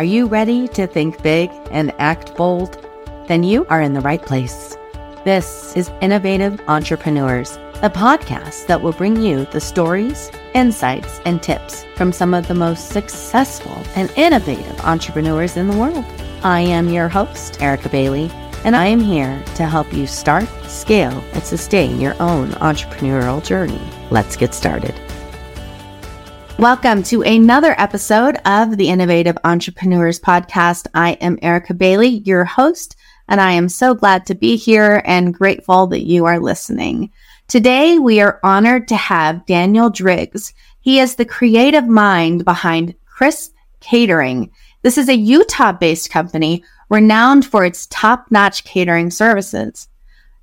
Are you ready to think big and act bold? Then you are in the right place. This is Innovative Entrepreneurs, a podcast that will bring you the stories, insights, and tips from some of the most successful and innovative entrepreneurs in the world. I am your host, Erica Bailey, and I am here to help you start, scale, and sustain your own entrepreneurial journey. Let's get started. Welcome to another episode of the Innovative Entrepreneurs Podcast. I am Erica Bailey, your host, and I am so glad to be here and grateful that you are listening. Today, we are honored to have Daniel Driggs. He is the creative mind behind Crisp Catering. This is a Utah based company renowned for its top notch catering services.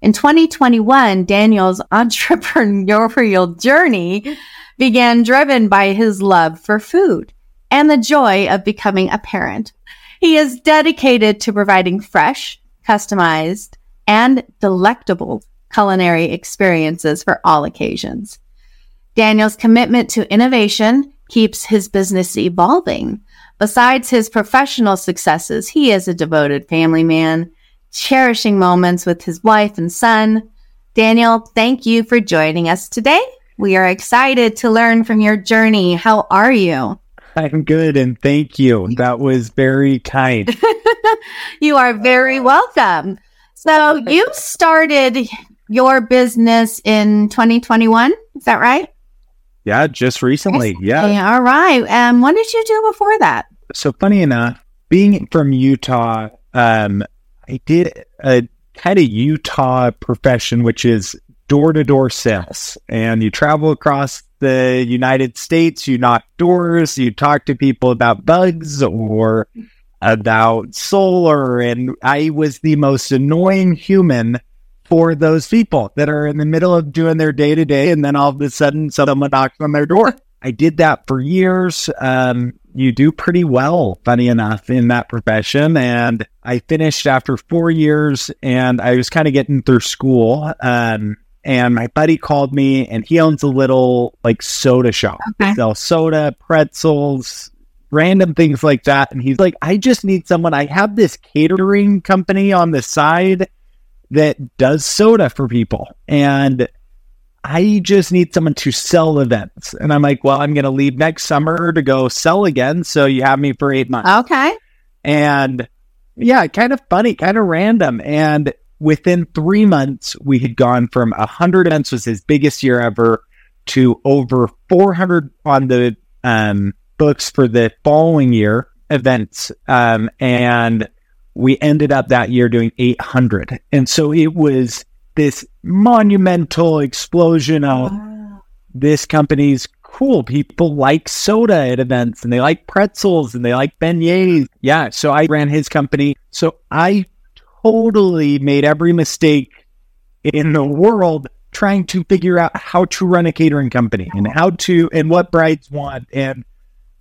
In 2021, Daniel's entrepreneurial journey began driven by his love for food and the joy of becoming a parent. He is dedicated to providing fresh, customized, and delectable culinary experiences for all occasions. Daniel's commitment to innovation keeps his business evolving. Besides his professional successes, he is a devoted family man, cherishing moments with his wife and son. Daniel, thank you for joining us today. We are excited to learn from your journey. How are you? I'm good and thank you. That was very kind. you are very welcome. So, you started your business in 2021, is that right? Yeah, just recently. Yeah. yeah. All right. Um, what did you do before that? So, funny enough, being from Utah, um, I did a kind of Utah profession, which is door to door sales. And you travel across the United States, you knock doors, you talk to people about bugs or about solar. And I was the most annoying human for those people that are in the middle of doing their day to day. And then all of a sudden, someone knocks on their door. I did that for years. Um, you do pretty well, funny enough, in that profession. And I finished after four years and I was kind of getting through school. Um, and my buddy called me and he owns a little like soda shop. Okay. Sell soda, pretzels, random things like that. And he's like, I just need someone. I have this catering company on the side that does soda for people. And I just need someone to sell events. And I'm like, well, I'm going to leave next summer to go sell again. So you have me for eight months. Okay. And yeah, kind of funny, kind of random. And within three months, we had gone from 100 events was his biggest year ever to over 400 on the um, books for the following year events. Um, and we ended up that year doing 800. And so it was this monumental explosion of wow. this company's cool. People like soda at events and they like pretzels and they like beignets. Yeah. So I ran his company. So I totally made every mistake in the world trying to figure out how to run a catering company and how to and what brides want and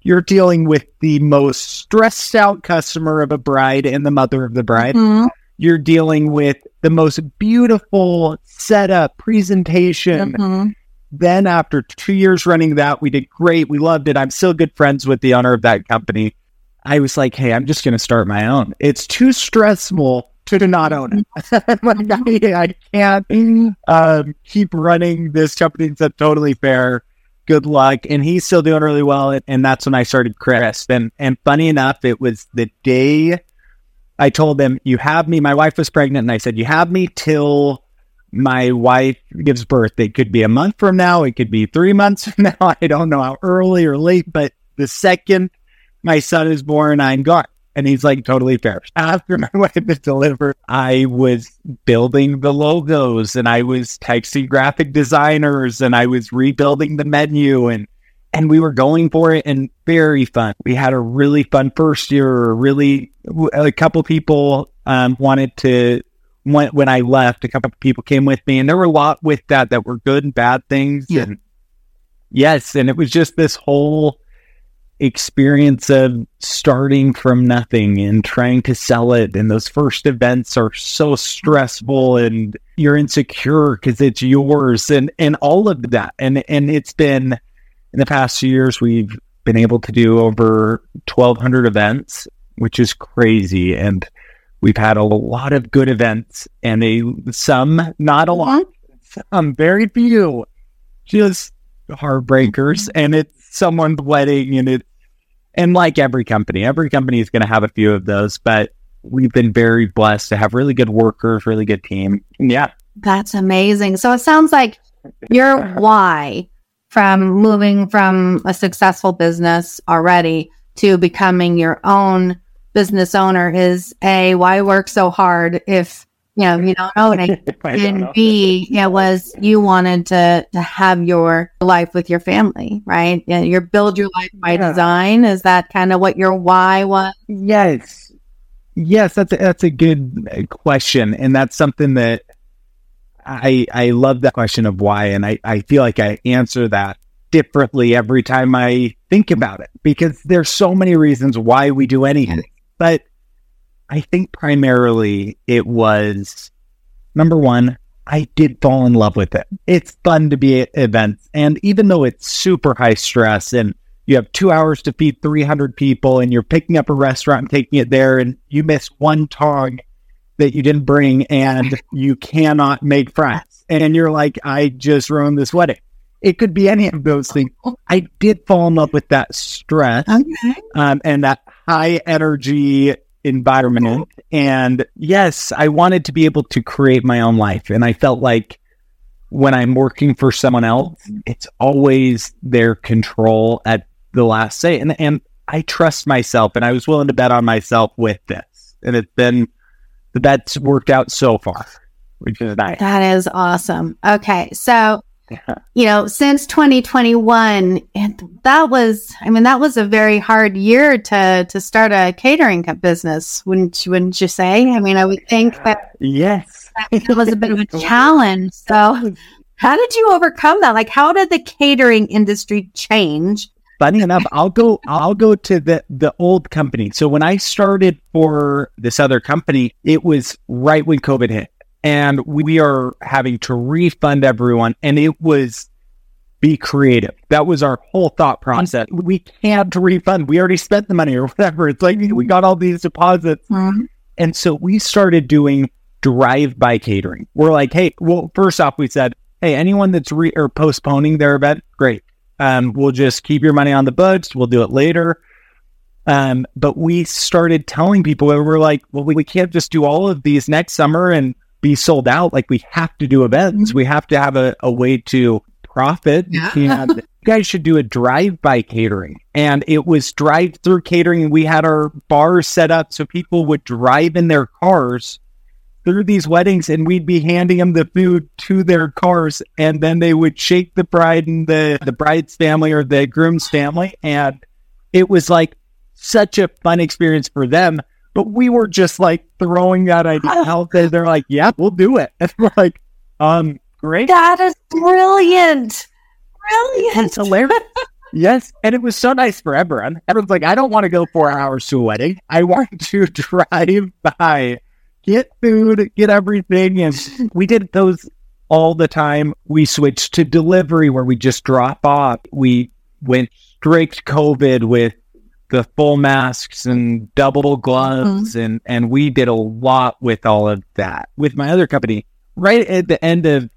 you're dealing with the most stressed out customer of a bride and the mother of the bride. Mm-hmm. You're dealing with the most beautiful setup, presentation. Mm-hmm. Then, after two years running that, we did great. We loved it. I'm still good friends with the owner of that company. I was like, hey, I'm just going to start my own. It's too stressful to not own it. like, I, can't um, keep running this company. It's totally fair. Good luck. And he's still doing really well. And, and that's when I started Crisp. And, and funny enough, it was the day I told them, You have me. My wife was pregnant. And I said, You have me till my wife gives birth. It could be a month from now. It could be three months from now. I don't know how early or late, but the second my son is born, I'm gone. And he's like, totally fair. After my wife had delivered, I was building the logos and I was texting graphic designers and I was rebuilding the menu and and we were going for it and very fun. We had a really fun first year. Really, a couple people um, wanted to. When, when I left, a couple people came with me, and there were a lot with that that were good and bad things. Yeah. And yes, and it was just this whole experience of starting from nothing and trying to sell it. And those first events are so stressful and you're insecure because it's yours and, and all of that. And, and it's been in the past few years, we've been able to do over 1200 events which is crazy. And we've had a lot of good events and a some, not a lot, mm-hmm. some very few, just heartbreakers. And it's someone's wedding and it, and like every company, every company is going to have a few of those, but we've been very blessed to have really good workers, really good team. Yeah. That's amazing. So it sounds like your why from moving from a successful business already to becoming your own business owner is a why work so hard if you know you don't own it and b it was you wanted to to have your life with your family right? Yeah your build your life by yeah. design. Is that kind of what your why was? Yes. Yes that's a, that's a good uh, question and that's something that I I love that question of why, and I, I feel like I answer that differently every time I think about it because there's so many reasons why we do anything. But I think primarily it was number one, I did fall in love with it. It's fun to be at events. And even though it's super high stress and you have two hours to feed 300 people and you're picking up a restaurant and taking it there and you miss one tong that you didn't bring and you cannot make friends. And you're like, I just ruined this wedding. It could be any of those things. I did fall in love with that stress okay. um, and that high energy environment. And yes, I wanted to be able to create my own life. And I felt like when I'm working for someone else, it's always their control at the last say. And, and I trust myself and I was willing to bet on myself with this. And it's been that's worked out so far, which is nice. That is awesome. Okay. So, you know, since 2021, and that was, I mean, that was a very hard year to, to start a catering business, wouldn't you, wouldn't you say? I mean, I would think that. Yes. it was a bit of a challenge. So, how did you overcome that? Like, how did the catering industry change funny enough, I'll go I'll go to the the old company. So when I started for this other company, it was right when COVID hit. And we are having to refund everyone. And it was be creative. That was our whole thought process. We can't refund. We already spent the money or whatever. It's like we got all these deposits. Mm-hmm. And so we started doing drive by catering. We're like, hey, well, first off, we said, hey, anyone that's re- or postponing their event, great. Um, we'll just keep your money on the books. We'll do it later. Um, but we started telling people, we were like, well, we, can't just do all of these next summer and be sold out. Like we have to do events. We have to have a, a way to profit. Yeah. you guys should do a drive-by catering. And it was drive-through catering. And we had our bars set up so people would drive in their cars through these weddings and we'd be handing them the food to their cars and then they would shake the bride and the, the bride's family or the groom's family. And it was like such a fun experience for them. But we were just like throwing that idea out there. They're like, yeah, we'll do it. And we're like, um, great. That is brilliant. Brilliant. It's hilarious. Yes. And it was so nice for everyone. Everyone's like, I don't want to go four hours to a wedding. I want to drive by get food, get everything. And we did those all the time. We switched to delivery where we just drop off. We went strict COVID with the full masks and double gloves mm-hmm. and and we did a lot with all of that. With my other company, right at the end of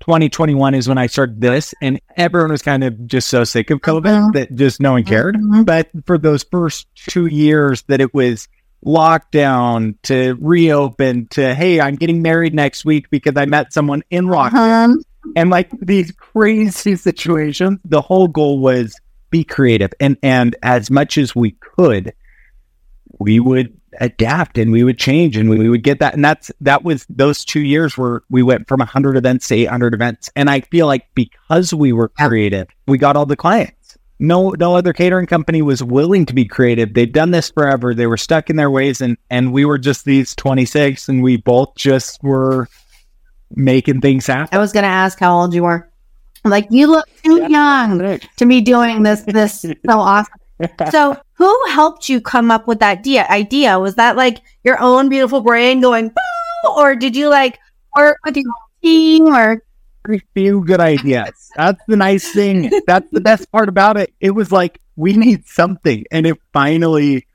2021 is when I started this, and everyone was kind of just so sick of COVID mm-hmm. that just no one cared. Mm-hmm. But for those first two years that it was lockdown to reopen to hey i'm getting married next week because i met someone in lockdown uh-huh. and like these crazy situations the whole goal was be creative. And and as much as we could we would adapt and we would change and we, we would get that. And that's that was those two years where we went from 100 events to 800 events. And i feel like because we were creative we got all the clients no no other catering company was willing to be creative. They'd done this forever. They were stuck in their ways and and we were just these 26 and we both just were making things happen. I was going to ask how old you were. Like you look too young to be doing this this so awesome. so who helped you come up with that idea? Idea was that like your own beautiful brain going, Boo! or did you like work with your team, or few good ideas. That's the nice thing. That's the best part about it. It was like, we need something. And it finally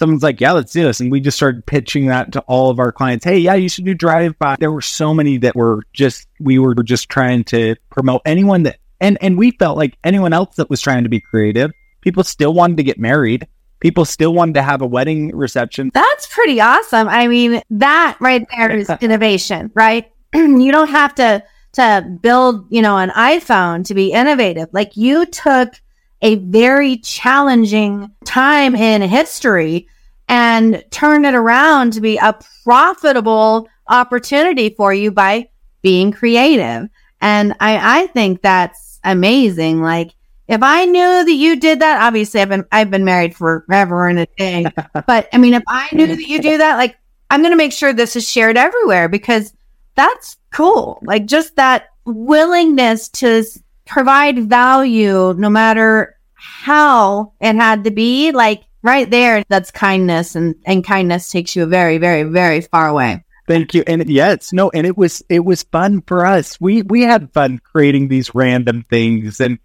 someone's like, yeah, let's do this. And we just started pitching that to all of our clients. Hey, yeah, you should do drive by. There were so many that were just, we were just trying to promote anyone that, and, and we felt like anyone else that was trying to be creative, people still wanted to get married. People still wanted to have a wedding reception. That's pretty awesome. I mean, that right there is innovation, right? you don't have to, to build, you know, an iPhone to be innovative. Like you took a very challenging time in history and turned it around to be a profitable opportunity for you by being creative. And I, I think that's amazing. Like if I knew that you did that, obviously I've been, I've been married forever and a day, but I mean, if I knew that you do that, like I'm going to make sure this is shared everywhere because that's cool. Like just that willingness to provide value no matter how it had to be like right there that's kindness and and kindness takes you very very very far away. Thank you. And yes no and it was it was fun for us. We we had fun creating these random things and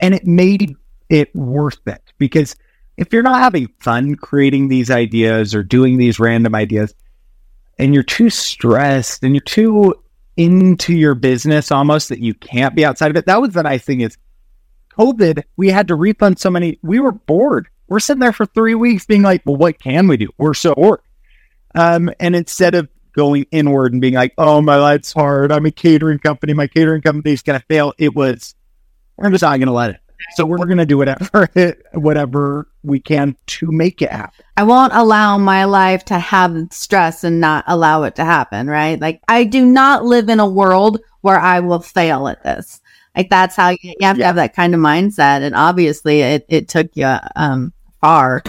and it made it worth it because if you're not having fun creating these ideas or doing these random ideas and you're too stressed and you're too into your business almost that you can't be outside of it. That was the nice thing is COVID, we had to refund so many. We were bored. We're sitting there for three weeks being like, well, what can we do? We're so bored. Um, and instead of going inward and being like, oh, my life's hard. I'm a catering company. My catering company is going to fail. It was, we're just not going to let it. So we're going to do whatever, whatever we can to make it happen. I won't allow my life to have stress and not allow it to happen, right? Like I do not live in a world where I will fail at this. Like that's how you, you have yeah. to have that kind of mindset. And obviously it, it took you um, far.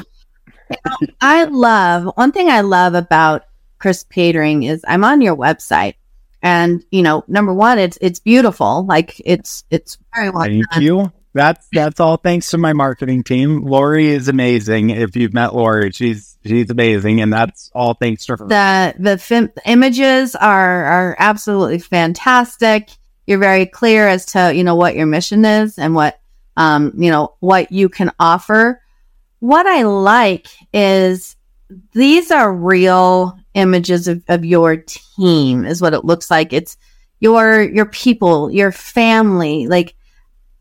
I love one thing I love about Crisp Catering is I'm on your website and you know, number one, it's it's beautiful. Like it's it's very well Thank done. you. That's that's all thanks to my marketing team. Lori is amazing. If you've met Lori, she's she's amazing, and that's all thanks to her. The the fim- images are are absolutely fantastic. You're very clear as to you know what your mission is and what um you know what you can offer. What I like is these are real images of, of your team is what it looks like. It's your your people, your family, like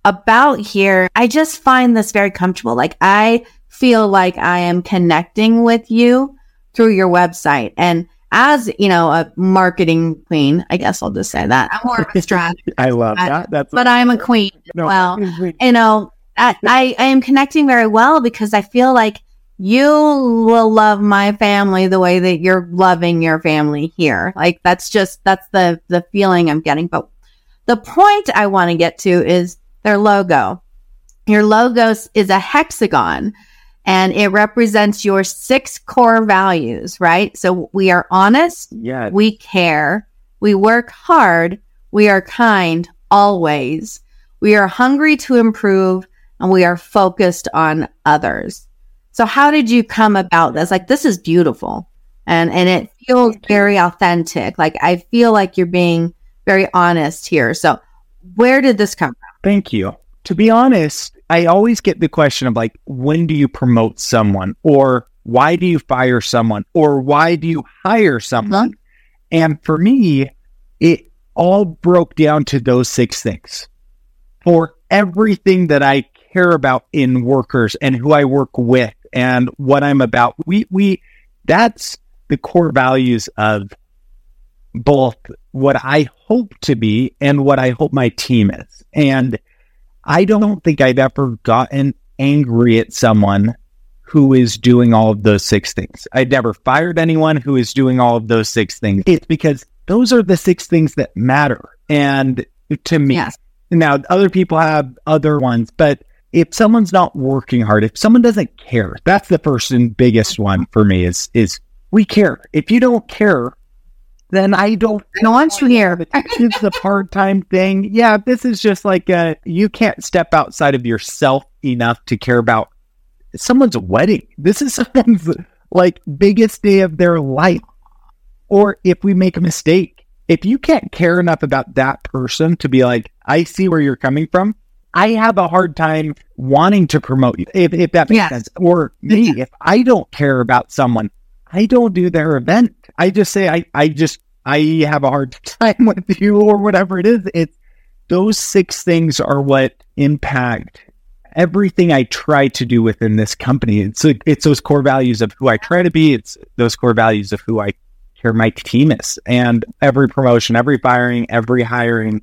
about here, I just find this very comfortable. Like I feel like I am connecting with you through your website. And as, you know, a marketing queen, I guess I'll just say that. I'm more of a strategist. I love that. That's but I'm a queen. No, well, you know, I, I, I am connecting very well because I feel like you will love my family the way that you're loving your family here. Like that's just that's the the feeling I'm getting. But the point I want to get to is their logo. Your logo is a hexagon and it represents your six core values, right? So we are honest. Yeah. We care. We work hard. We are kind always. We are hungry to improve and we are focused on others. So how did you come about this? Like, this is beautiful and, and it feels very authentic. Like, I feel like you're being very honest here. So where did this come from? Thank you. To be honest, I always get the question of like, when do you promote someone? Or why do you fire someone? Or why do you hire someone? Mm-hmm. And for me, it all broke down to those six things. For everything that I care about in workers and who I work with and what I'm about, we, we, that's the core values of both what I hope to be and what I hope my team is. And I don't think I've ever gotten angry at someone who is doing all of those six things. I've never fired anyone who is doing all of those six things. It's because those are the six things that matter. And to me, yes. now other people have other ones, but if someone's not working hard, if someone doesn't care, that's the first and biggest one for me is, is we care. If you don't care, then I don't, I want you here. it's a part time thing. Yeah, this is just like a, you can't step outside of yourself enough to care about someone's wedding. This is someone's like biggest day of their life. Or if we make a mistake, if you can't care enough about that person to be like, I see where you're coming from, I have a hard time wanting to promote you, if, if that makes Yes. sense. Or me, if I don't care about someone, I don't do their event. I just say, I, I just, I have a hard time with you or whatever it is. It's those six things are what impact everything I try to do within this company. It's it's those core values of who I try to be. It's those core values of who I care my team is. And every promotion, every firing, every hiring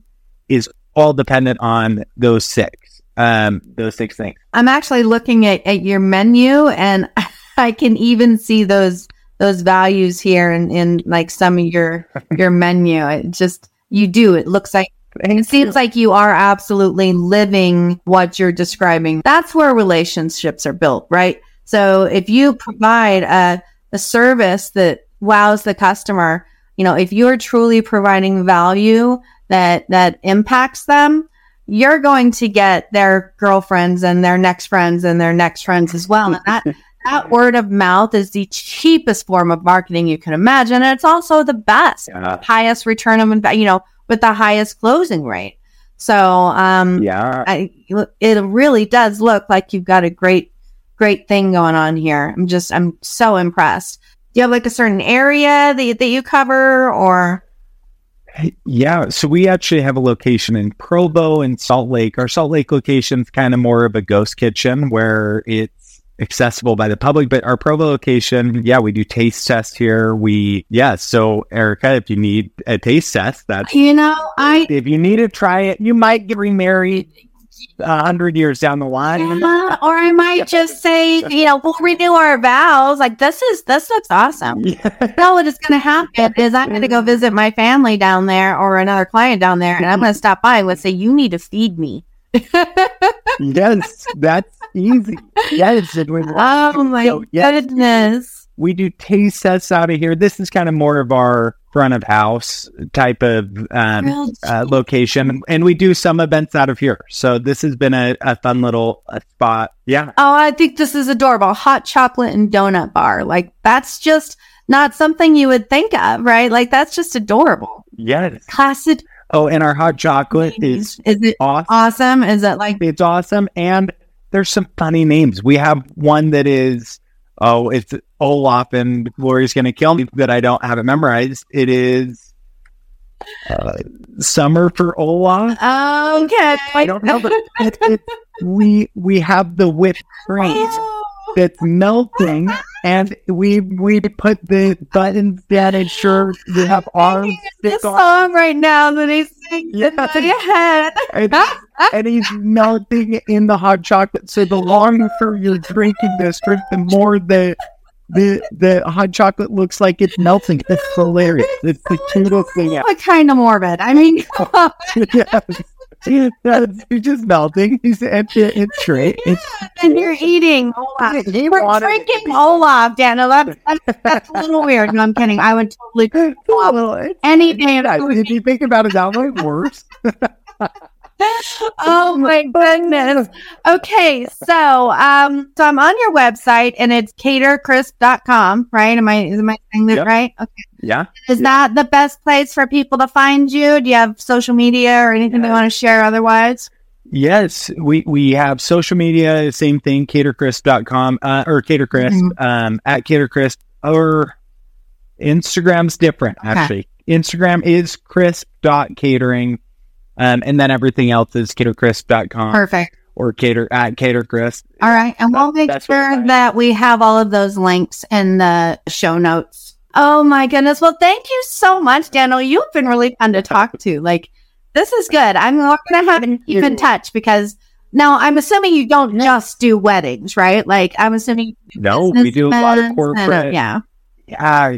is all dependent on those six. Um, those six things. I'm actually looking at, at your menu and I can even see those those values here in, in like some of your your menu. It just you do. It looks like it seems like you are absolutely living what you're describing. That's where relationships are built, right? So if you provide a, a service that wows the customer, you know, if you're truly providing value that that impacts them, you're going to get their girlfriends and their next friends and their next friends as well. And that that word of mouth is the cheapest form of marketing you can imagine, and it's also the best, Yeah. highest return of investment. You know, with the highest closing rate. So, um, Yeah. I, it really does look like you've got a great, great thing going on here. I'm just, I'm so impressed. Do you have like a certain area that you, that you cover or? Yeah, so we actually have a location in Provo and Salt Lake. Our Salt Lake location is kind of more of a ghost kitchen where it's accessible by the public, but our Provo location, yeah, we do taste tests here. We, yeah, so Erica, if you need a taste test, that's You know, I, if you need to try it, you might get remarried a hundred years down the line. Uh, or I might just say, you know, we'll renew our vows. Like this is, this looks awesome. Yeah. No, what is going to happen is I'm going to go visit my family down there or another client down there, and I'm going to stop by and let's say, "You need to feed me." yes, that's easy. Yes, and we, Oh my So, yes. goodness! we do taste tests out of here. This is kind of more of our front of house type of um, uh, location, and we do some events out of here. So this has been a, a fun little uh, spot. Yeah, Oh, I think this is adorable. Hot chocolate and donut bar. Like that's just not something you would think of, right? Like that's just adorable. yes. Classic. Oh, and our hot chocolate is Is it awesome. awesome? Is it like It's awesome, and there's some funny names. We have one that is oh, it's Olaf, and Lori's going to kill me that I don't have it memorized. It is uh, summer for Olaf. okay? I don't know, but it, it, we we have the whipped cream Oh. that's melting, and we we put the buttons down and sure we have arms This on, song right now that he's singing Yeah. in my head. and, and he's melting in the hot chocolate. So the longer you're drinking this drink, the more the the the hot chocolate looks like it's melting. It's hilarious. It's the cutest thing ever. Kind of morbid? I mean, yes. Yes, You're just melting. It's, it's, it's great. It's and you're eating Olaf. He We're wanted- drinking Olaf, Daniel. That's, that's, that's a little weird. No, I'm kidding. I would totally drink Olaf well, any day of Yeah, the did you think about it that way? Worse. Oh my goodness. Okay, so um so I'm on your website and it's catercrisp.com, right? Am I am I saying that Yep. right? Okay. Yeah. Is that the best place for people to find you? Do you have social media or anything Yeah. want to share otherwise? Yes, we we have social media, same thing, catercrisp.com uh, or catercrisp Mhm. um, at catercrisp or Instagram's different Okay. actually. Instagram is crisp.catering um, and then everything else is catercrisp.com Perfect. or cater at catercrisp. All right. And we'll make sure that we have all of those links in the show notes. Oh my goodness. Well, thank you so much, Daniel. You've been really fun to talk to. Like, this is good. I'm going to have to keep in touch because now I'm assuming you don't just do weddings, right? Like, I'm assuming No, we do a lot of corporate. events and, yeah. Yeah.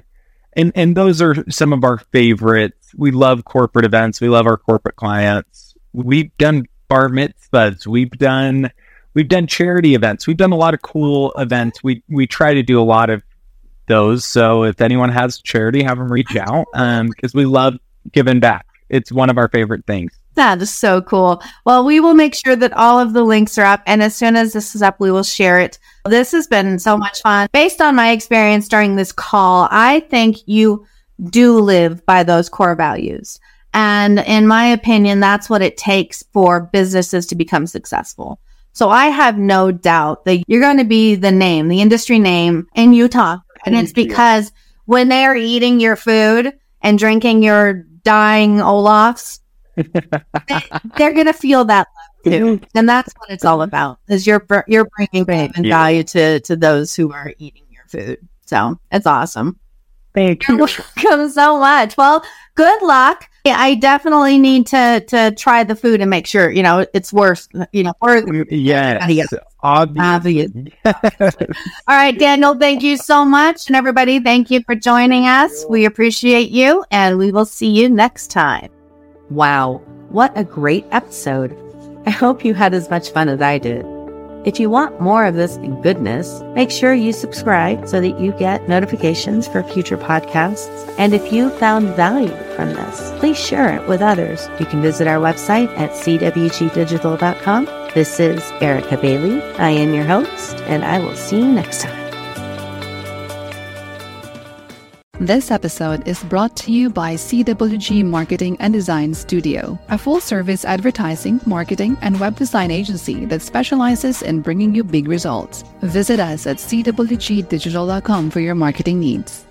And and those are some of our favorites. We love corporate events. We love our corporate clients. We've done bar mitzvahs. We've done we've done charity events. We've done a lot of cool events. We we try to do a lot of those. So if anyone has charity, have them reach out um because we love giving back. It's one of our favorite things. That is so cool. Well, we will make sure that all of the links are up. And as soon as this is up, we will share it. This has been so much fun. Based on my experience during this call, I think you do live by those core values. And in my opinion, that's what it takes for businesses to become successful. So I have no doubt that you're going to be the name, the industry name in Utah. And it's because when they're eating your food and drinking your dying Olafs, they, are going to feel that love too. And that's what it's all about is you're, you're bringing and value to, to those who are eating your food. So it's awesome. Thank you. welcome so much. Well, good luck. I definitely need to to try the food and make sure you know it's worth you know worth. Mm, yes, obvious. All right, Daniel. Thank you so much, and everybody, thank you for joining us. We appreciate you, and we will see you next time. Wow, what a great episode! I hope you had as much fun as I did. If you want more of this goodness, make sure you subscribe so that you get notifications for future podcasts. And if you found value from this, please share it with others. You can visit our website at cwgdigital.com. This is Erica Bailey. I am your host, and I will see you next time. This episode is brought to you by CWG Marketing and Design Studio, a full service advertising, marketing, and web design agency that specializes in bringing you big results. Visit us at cwgdigital.com for your marketing needs.